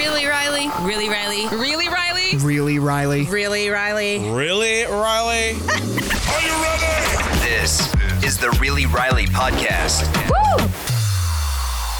Really, Riley? Really, Riley? Really, Riley? Really, Riley? Really, Riley? Really, Riley? Are you ready? This is the Really Riley podcast. Woo!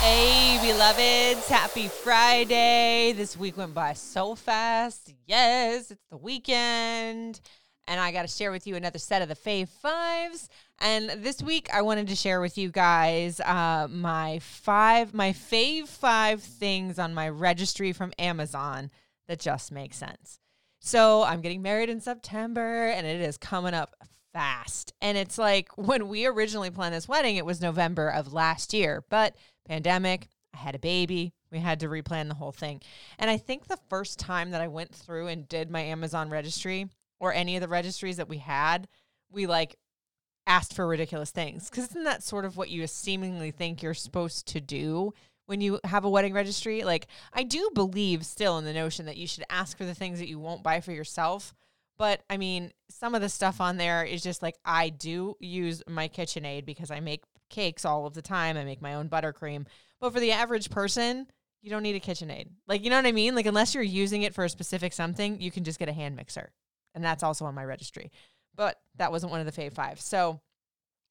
Hey, beloveds, happy Friday. This week went by so fast. Yes, it's the weekend. And I got to share with you another set of the Fave Fives. And this week, I wanted to share with you guys uh, my five, my Fave Five things on my registry from Amazon that just make sense. So I'm getting married in September, and it is coming up fast. And it's like when we originally planned this wedding, it was November of last year, but pandemic, I had a baby. We had to replan the whole thing. And I think the first time that I went through and did my Amazon registry or any of the registries that we had, we like asked for ridiculous things. Because isn't that sort of what you seemingly think you're supposed to do when you have a wedding registry? Like, I do believe still in the notion that you should ask for the things that you won't buy for yourself. But I mean, some of the stuff on there is just like I do use my KitchenAid because I make cakes all of the time. I make my own buttercream. But for the average person, you don't need a KitchenAid. Like, you know what I mean? Like, unless you're using it for a specific something, you can just get a hand mixer. And that's also on my registry. But that wasn't one of the Fave Five. So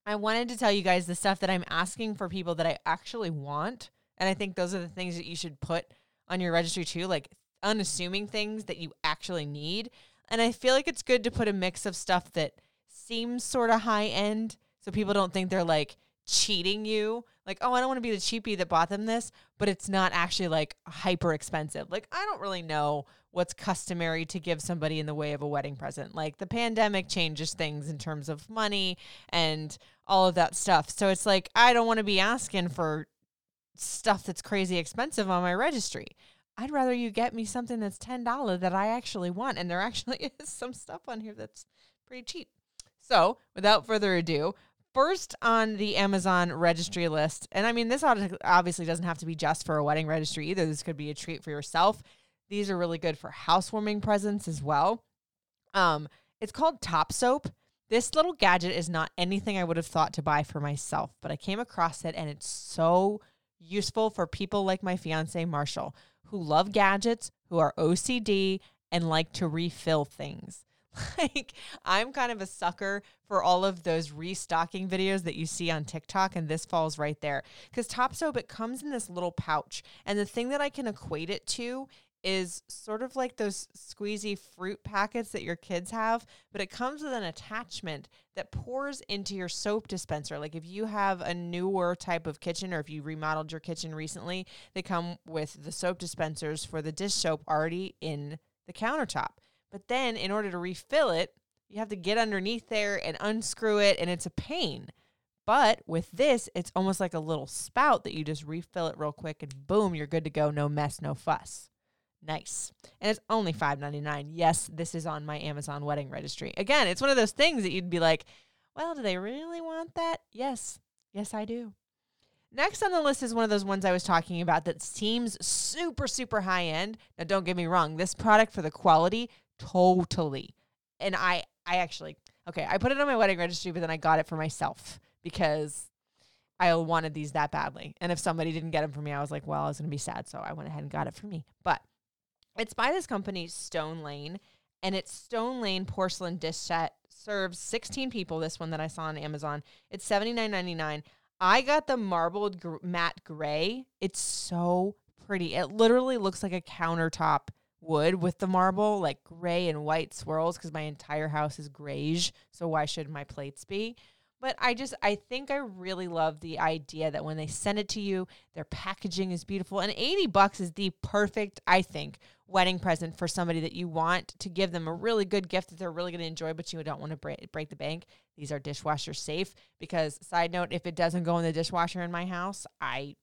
I wanted to tell you guys the stuff that I'm asking for people that I actually want. And I think those are the things that you should put on your registry too, like unassuming things that you actually need. And I feel like it's good to put a mix of stuff that seems sort of high end so people don't think they're like cheating you. Like, oh, I don't want to be the cheapie that bought them this, but it's not actually like hyper expensive. Like, I don't really know what's customary to give somebody in the way of a wedding present. Like, the pandemic changes things in terms of money and all of that stuff. So it's like, I don't want to be asking for stuff that's crazy expensive on my registry. I'd rather you get me something that's $10 that I actually want. And there actually is some stuff on here that's pretty cheap. So, without further ado, first on the Amazon registry list, and I mean, this obviously doesn't have to be just for a wedding registry either. This could be a treat for yourself. These are really good for housewarming presents as well. Um, it's called Top Soap. This little gadget is not anything I would have thought to buy for myself, but I came across it and it's so useful for people like my fiance Marshall who love gadgets, who are OCD, and like to refill things. Like, I'm kind of a sucker for all of those restocking videos that you see on TikTok, and this falls right there. Because Top Soap, it comes in this little pouch. And the thing that I can equate it to is sort of like those squeezy fruit packets that your kids have, but it comes with an attachment that pours into your soap dispenser. Like if you have a newer type of kitchen or if you remodeled your kitchen recently, they come with the soap dispensers for the dish soap already in the countertop. But then in order to refill it, you have to get underneath there and unscrew it, and it's a pain. But with this, it's almost like a little spout that you just refill it real quick and boom, you're good to go. No mess, no fuss. Nice. And it's only $5.99. Yes, this is on my Amazon wedding registry. Again, it's one of those things that you'd be like, well, do they really want that? Yes. Yes, I do. Next on the list is one of those ones I was talking about that seems super, super high end. Now, don't get me wrong, this product for the quality, totally. And I, I actually, okay, I put it on my wedding registry, but then I got it for myself because I wanted these that badly. And if somebody didn't get them for me, I was like, well, I was to be sad. So I went ahead and got it for me. But it's by this company, Stone Lain, and it's Stone Lain porcelain dish set. Serves 16 people. This one that I saw on Amazon. It's $79.99. I got the marbled gr- matte gray. It's so pretty. It literally looks like a countertop wood with the marble, like gray and white swirls, because my entire house is grayish. So why should my plates be? But I just, I think I really love the idea that when they send it to you, their packaging is beautiful. And 80 bucks is the perfect, I think, wedding present for somebody that you want to give them a really good gift that they're really going to enjoy, but you don't want to break, break the bank. These are dishwasher safe because, side note, if it doesn't go in the dishwasher in my house, I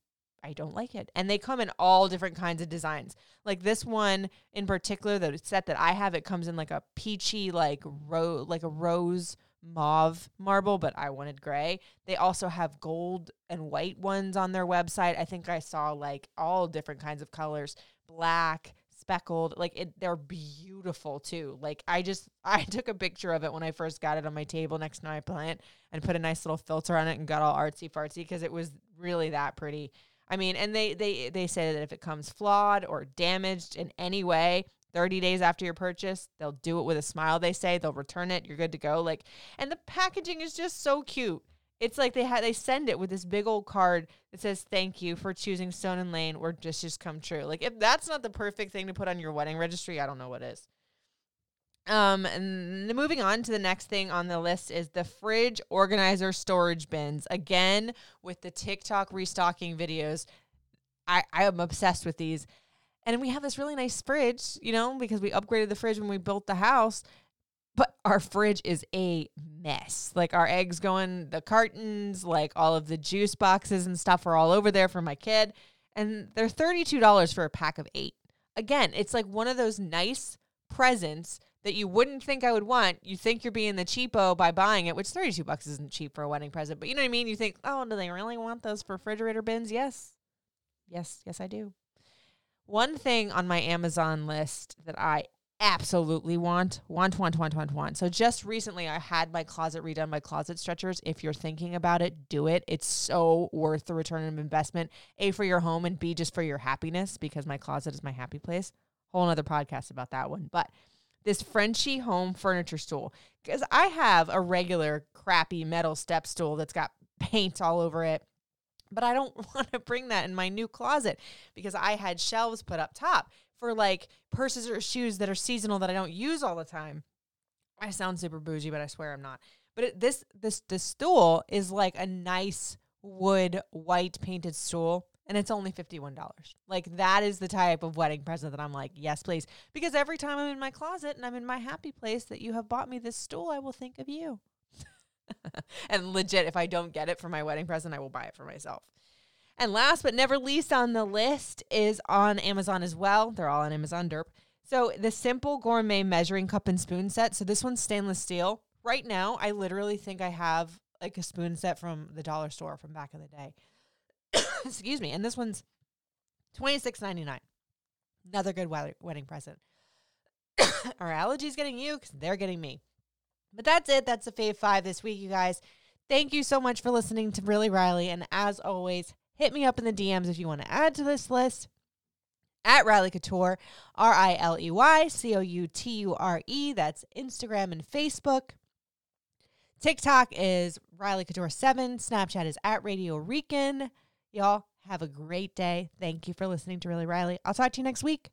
I don't like it. And they come in all different kinds of designs. Like this one in particular, the set that I have, it comes in like a peachy, like ro- like a rose mauve marble, but I wanted gray. They also have gold and white ones on their website. I think I saw like all different kinds of colors, black, speckled. Like it they're beautiful too. Like I just I took a picture of it when I first got it on my table next to my plant and put a nice little filter on it and got all artsy fartsy because it was really that pretty. I mean, and they they they say that if it comes flawed or damaged in any way, 30 days after your purchase, they'll do it with a smile. They say they'll return it. You're good to go. Like, and the packaging is just so cute. It's like they had they send it with this big old card that says thank you for choosing Stone and Lane or just just come true. Like if that's not the perfect thing to put on your wedding registry, I don't know what is. Um, and moving on to the next thing on the list is the fridge organizer storage bins. Again, with the TikTok restocking videos, I I am obsessed with these. And we have this really nice fridge, you know, because we upgraded the fridge when we built the house. But our fridge is a mess. Like our eggs go in the cartons, like all of the juice boxes and stuff are all over there for my kid. And they're $32 for a pack of eight. Again, it's like one of those nice presents that you wouldn't think I would want. You think you're being the cheapo by buying it, which 32 bucks isn't cheap for a wedding present, but you know what I mean? You think, oh, do they really want those refrigerator bins? Yes. Yes, yes, I do. One thing on my Amazon list that I absolutely want, want, want, want, want, want. So just recently I had my closet redone by Closet Stretchers. If you're thinking about it, do it. It's so worth the return of investment. A for your home and B just for your happiness because my closet is my happy place. Whole other podcast about that one. But this Frenchi home furniture stool because I have a regular crappy metal step stool that's got paint all over it. But I don't want to bring that in my new closet because I had shelves put up top for like purses or shoes that are seasonal that I don't use all the time. I sound super bougie, but I swear I'm not. But it, this this this stool is like a nice wood white painted stool and it's only $51. Like that is the type of wedding present that I'm like, yes, please. Because every time I'm in my closet and I'm in my happy place that you have bought me this stool, I will think of you. and legit, if I don't get it for my wedding present, I will buy it for myself. And last but never least on the list is on Amazon as well. They're all on Amazon Derp. So the simple gourmet measuring cup and spoon set. So this one's stainless steel. Right now, I literally think I have like a spoon set from the dollar store from back in the day. Excuse me. And this one's twenty six ninety nine. Another good wedding present. Our allergies getting you because they're getting me. But that's it. That's the Fave Five this week, you guys. Thank you so much for listening to Really Riley. And as always, hit me up in the DMs if you want to add to this list at Riley Couture, R I L E Y C O U T U R E. That's Instagram and Facebook. TikTok is Riley Couture 7. Snapchat is at Radio Rican. Y'all have a great day. Thank you for listening to Really Riley. I'll talk to you next week.